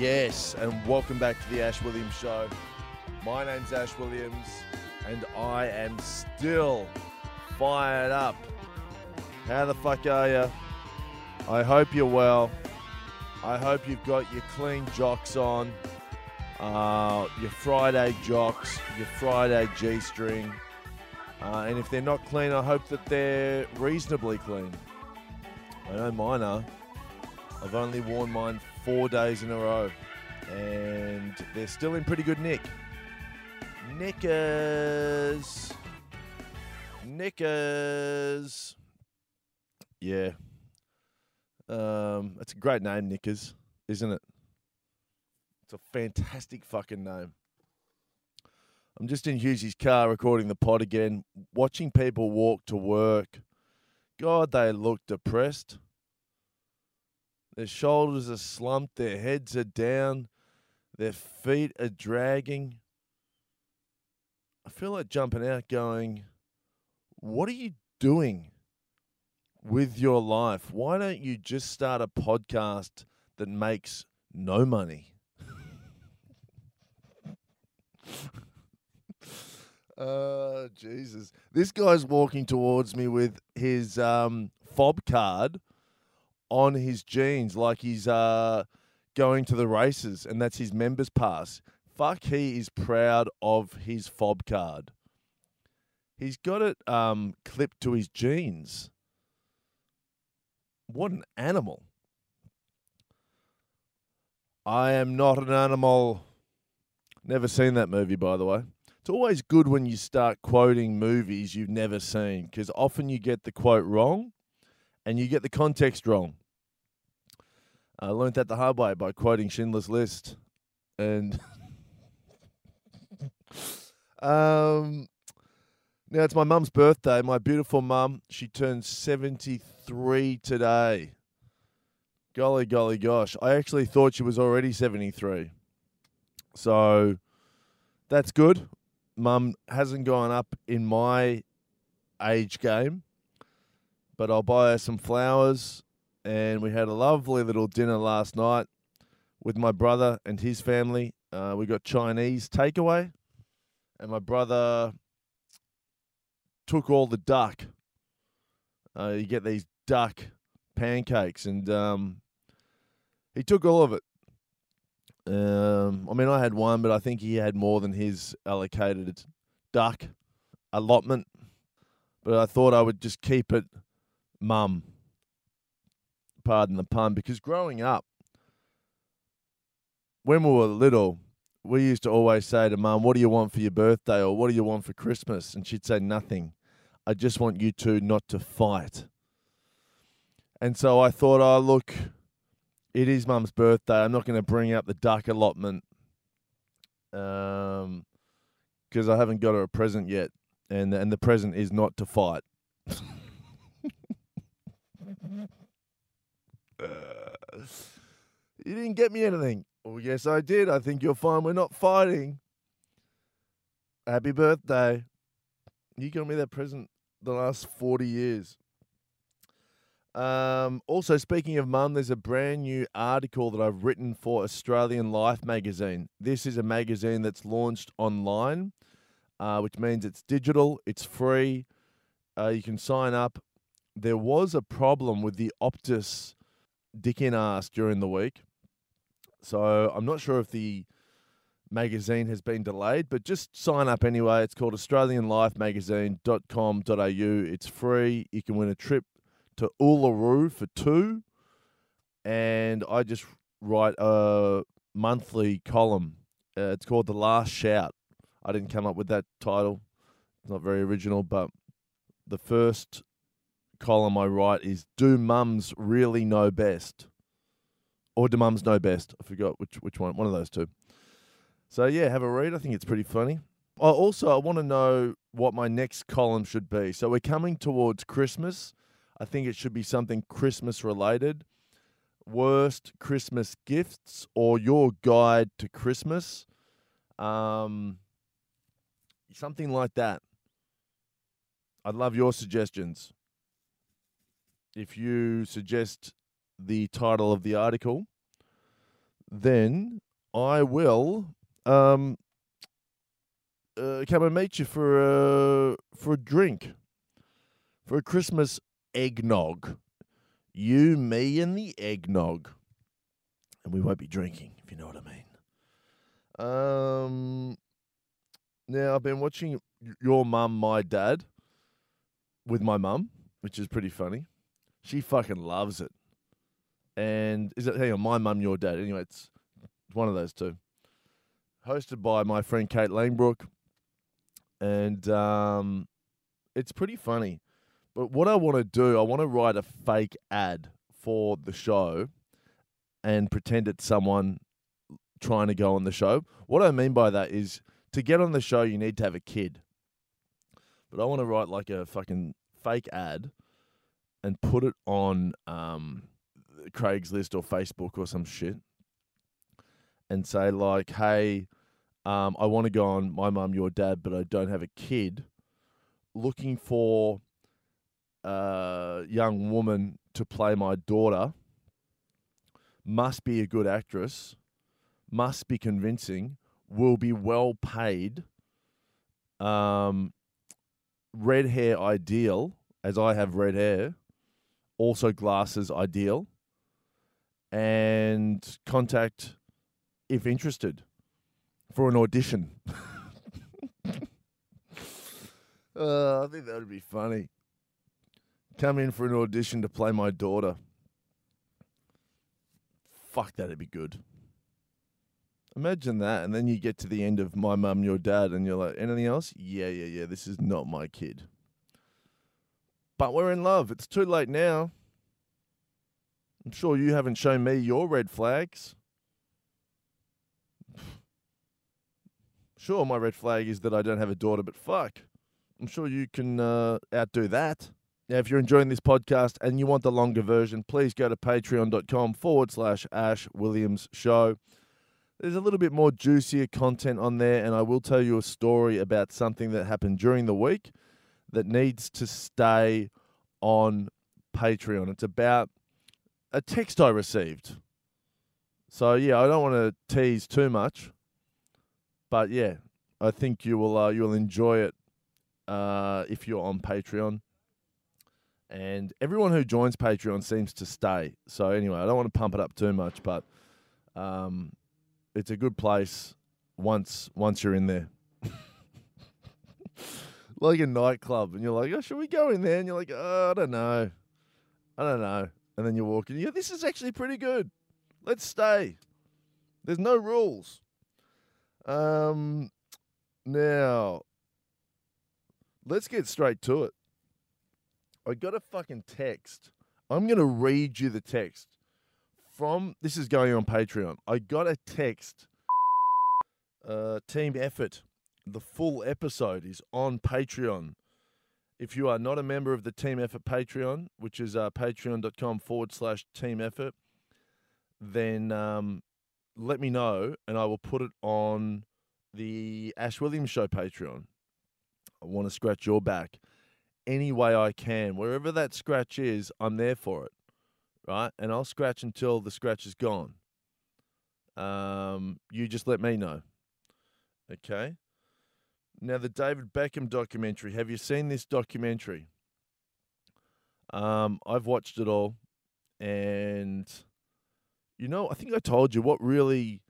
and welcome back to the Ash Williams Show. My name's Ash Williams, and I am still fired up. How the fuck are you? I hope you're well. I hope you've got your clean jocks on, uh, your Friday jocks, your Friday G string. Uh, and if they're not clean, I hope that they're reasonably clean. I know mine are. I've only worn mine four days in a row, and they're still in pretty good nick. Knickers. Knickers. Yeah. Um, it's a great name, Knickers, isn't it? It's a fantastic fucking name. I'm just in Hughesy's car recording the pod again, watching people walk to work. God, they look depressed. Their shoulders are slumped, their heads are down, their feet are dragging. I feel like jumping out going, What are you doing with your life? Why don't you just start a podcast that makes no money? uh, Jesus. This guy's walking towards me with his um, fob card on his jeans like he's uh, going to the races and that's his members pass. Fuck, he is proud of his fob card. He's got it um, clipped to his jeans. What an animal. I am not an animal. Never seen that movie, by the way. It's always good when you start quoting movies you've never seen because often you get the quote wrong and you get the context wrong. I learned that the hard way by quoting Schindler's List. And um, now it's my mum's birthday. My beautiful mum, she turns 73 today. Golly, golly, gosh. I actually thought she was already 73. So that's good. Mum hasn't gone up in my age game, but I'll buy her some flowers. And we had a lovely little dinner last night with my brother and his family. Uh, we got Chinese takeaway, and my brother took all the duck. Uh, you get these duck pancakes, and um, he took all of it. Um, I mean, I had one, but I think he had more than his allocated duck allotment. But I thought I would just keep it mum. Pardon the pun, because growing up, when we were little, we used to always say to mum, What do you want for your birthday? or What do you want for Christmas? And she'd say, Nothing. I just want you two not to fight. And so I thought, Oh, look, it is mum's birthday. I'm not going to bring up the duck allotment um, because I haven't got her a present yet. And, and the present is not to fight. you didn't get me anything. Oh, yes, I did. I think you'll find we're not fighting. Happy birthday. You got me that present the last 40 years. Um, also, speaking of mum, there's a brand new article that I've written for Australian Life magazine. This is a magazine that's launched online, uh, which means it's digital, it's free. Uh, you can sign up. There was a problem with the Optus dick in ass during the week. So I'm not sure if the magazine has been delayed, but just sign up anyway. It's called AustralianLifeMagazine.com.au. It's free. You can win a trip to Uluru for two. And I just write a monthly column. Uh, it's called The Last Shout. I didn't come up with that title. It's not very original, but the first column I write is Do Mums Really Know Best? Or Do Mums Know Best? I forgot which which one. One of those two. So yeah, have a read. I think it's pretty funny. Oh, also, I want to know what my next column should be. So we're coming towards Christmas. I think it should be something Christmas related. Worst Christmas gifts or your guide to Christmas. Um, something like that. I'd love your suggestions. If you suggest the title of the article, then I will um, uh, come and meet you for a for a drink, for a Christmas eggnog. You, me, and the eggnog, and we won't be drinking, if you know what I mean. Um, now I've been watching your mum, my dad, with my mum, which is pretty funny. She fucking loves it. And is it hang on, my mum, your dad? Anyway, it's one of those two. Hosted by my friend Kate Langbroek. And um, it's pretty funny. But what I want to do, I want to write a fake ad for the show and pretend it's someone trying to go on the show. What I mean by that is to get on the show, you need to have a kid. But I want to write like a fucking fake ad and put it on um, Craigslist or Facebook or some shit and say like, "Hey, um, I want to go on my mum, your dad, but I don't have a kid. Looking for a young woman to play my daughter. Must be a good actress. Must be convincing. Will be well paid. Um, red hair ideal, as I have red hair. Also glasses ideal. And contact if interested for an audition. uh, I think that would be funny. Come in for an audition to play my daughter. Fuck, that'd be good. Imagine that, and then you get to the end of my mum, your dad, and you're like, anything else? Yeah, yeah, yeah. This is not my kid. But we're in love. It's too late now. I'm sure you haven't shown me your red flags. Sure, my red flag is that I don't have a daughter, but fuck, I'm sure you can uh, outdo that. Now, if you're enjoying this podcast and you want the longer version, please go to patreon.com forward slash Ash Williams Show. There's a little bit more juicier content on there, and I will tell you a story about something that happened during the week that needs to stay on Patreon. It's about a text I received. So, yeah, I don't want to tease too much. But yeah, I think you will uh, you will enjoy it uh, if you're on Patreon. And everyone who joins Patreon seems to stay. So anyway, I don't want to pump it up too much, but um, it's a good place once once you're in there. like a nightclub, and you're like, "Oh, should we go in there?" And you're like, oh, "I don't know, I don't know." And then you walk in, yeah, this is actually pretty good. Let's stay. There's no rules. Um, now, let's get straight to it. I got a fucking text. I'm to read you the text from this is going on Patreon. I got a text. Uh, team effort. The full episode is on Patreon. If you are not a member of the Team Effort Patreon, which is uh, patreon.com forward slash team effort, then um, let me know and I will put it on the Ash Williams Show Patreon. I want to scratch your back any way I can. Wherever that scratch is, I'm there for it. Right? And I'll scratch until the scratch is gone. Um, you just let me know. Okay? Now, the David Beckham documentary. Have you seen this documentary? Um, I've watched it all. And you know, I think I told you what really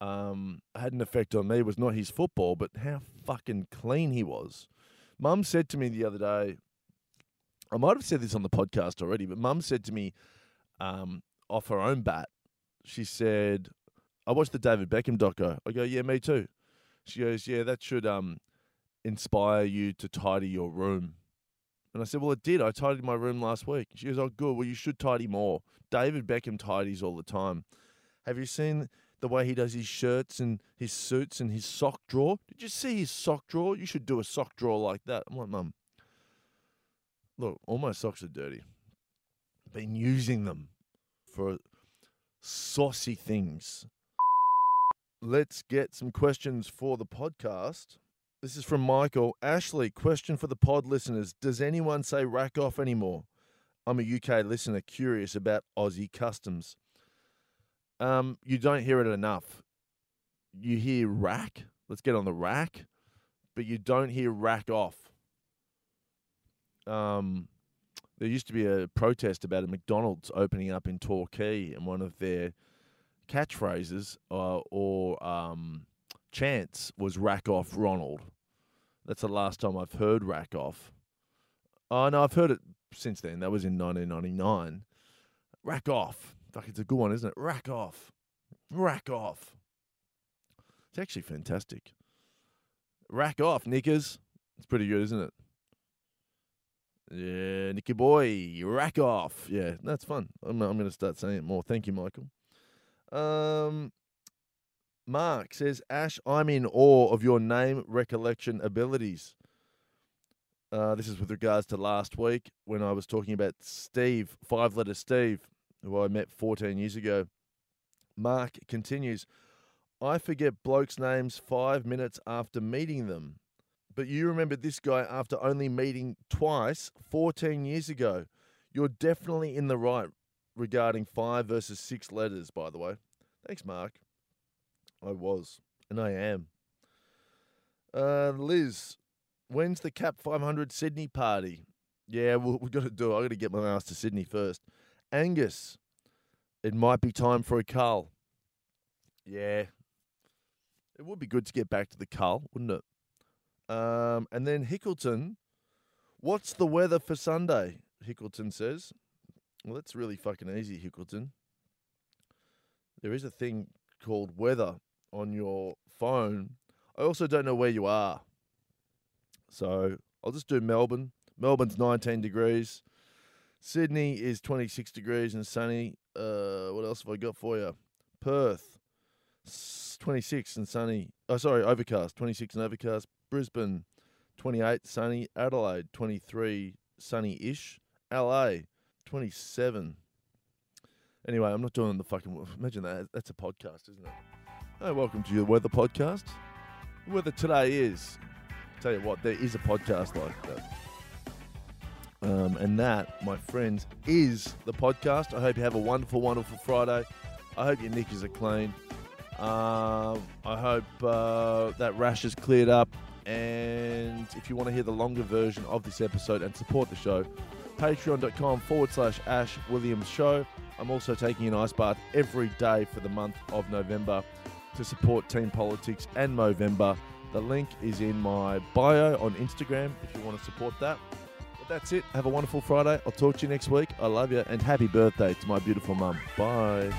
um, had an effect on me was not his football, but how fucking clean he was. Mum said to me the other day, I might have said this on the podcast already, but Mum said to me um, off her own bat, she said, I watched the David Beckham doco. I go, yeah, me too. She goes, yeah, that should um, inspire you to tidy your room. And I said, Well, it did. I tidied my room last week. She goes, Oh, good. Well, you should tidy more. David Beckham tidies all the time. Have you seen the way he does his shirts and his suits and his sock drawer? Did you see his sock drawer? You should do a sock drawer like that. I'm like, Mum, look, all my socks are dirty. I've been using them for saucy things. Let's get some questions for the podcast. This is from Michael. Ashley, question for the pod listeners. Does anyone say rack off anymore? I'm a UK listener curious about Aussie customs. Um, you don't hear it enough. you hear rack. Let's get on the rack, but you don't hear rack off. Um, there used to be a protest about a McDonald's opening up in Torquay, and one of their catchphrases uh, or um, chants was "Rack off, Ronald." That's the last time I've heard "Rack off." Oh no, I've heard it since then. That was in 1999. Rack off. Fuck, it's a good one, isn't it? Rack off. Rack off. It's actually fantastic. Rack off, Nickers. It's pretty good, isn't it? Yeah, Nicky boy, rack off. Yeah, that's fun. I'm, I'm going to start saying it more. Thank you, Michael. Um, Mark says, Ash, I'm in awe of your name recollection abilities. Uh, this is with regards to last week when I was talking about Steve, five letter Steve, who I met 14 years ago. Mark continues, I forget blokes' names five minutes after meeting them. But you remember this guy after only meeting twice 14 years ago. You're definitely in the right regarding five versus six letters, by the way. Thanks, Mark. I was, and I am. Uh, Liz, when's the Cap 500 Sydney party? Yeah, well, we've got to do it. I've got to get my ass to Sydney first. Angus, it might be time for a cull. Yeah. It would be good to get back to the cull, wouldn't it? Um, and then Hickleton, what's the weather for Sunday? Hickleton says. Well, that's really fucking easy, Hickleton. There is a thing called weather on your phone. I also don't know where you are. So I'll just do Melbourne. Melbourne's 19 degrees. Sydney is 26 degrees and sunny. Uh, what else have I got for you? Perth, 26 and sunny. Oh, sorry, overcast. 26 and overcast. Brisbane, 28 sunny. Adelaide, 23 sunny-ish. LA, 27. Anyway, I'm not doing the fucking. Imagine that. That's a podcast, isn't it? Hey, welcome to your weather podcast. The weather today is. Tell you what, there is a podcast like that. Um, and that, my friends, is the podcast. I hope you have a wonderful, wonderful Friday. I hope your knickers are clean. Uh, I hope uh, that rash is cleared up. And if you want to hear the longer version of this episode and support the show, patreon.com forward slash Ash Williams Show. I'm also taking an ice bath every day for the month of November to support Team Politics and Movember. The link is in my bio on Instagram if you want to support that. But that's it. Have a wonderful Friday. I'll talk to you next week. I love you and happy birthday to my beautiful mum. Bye.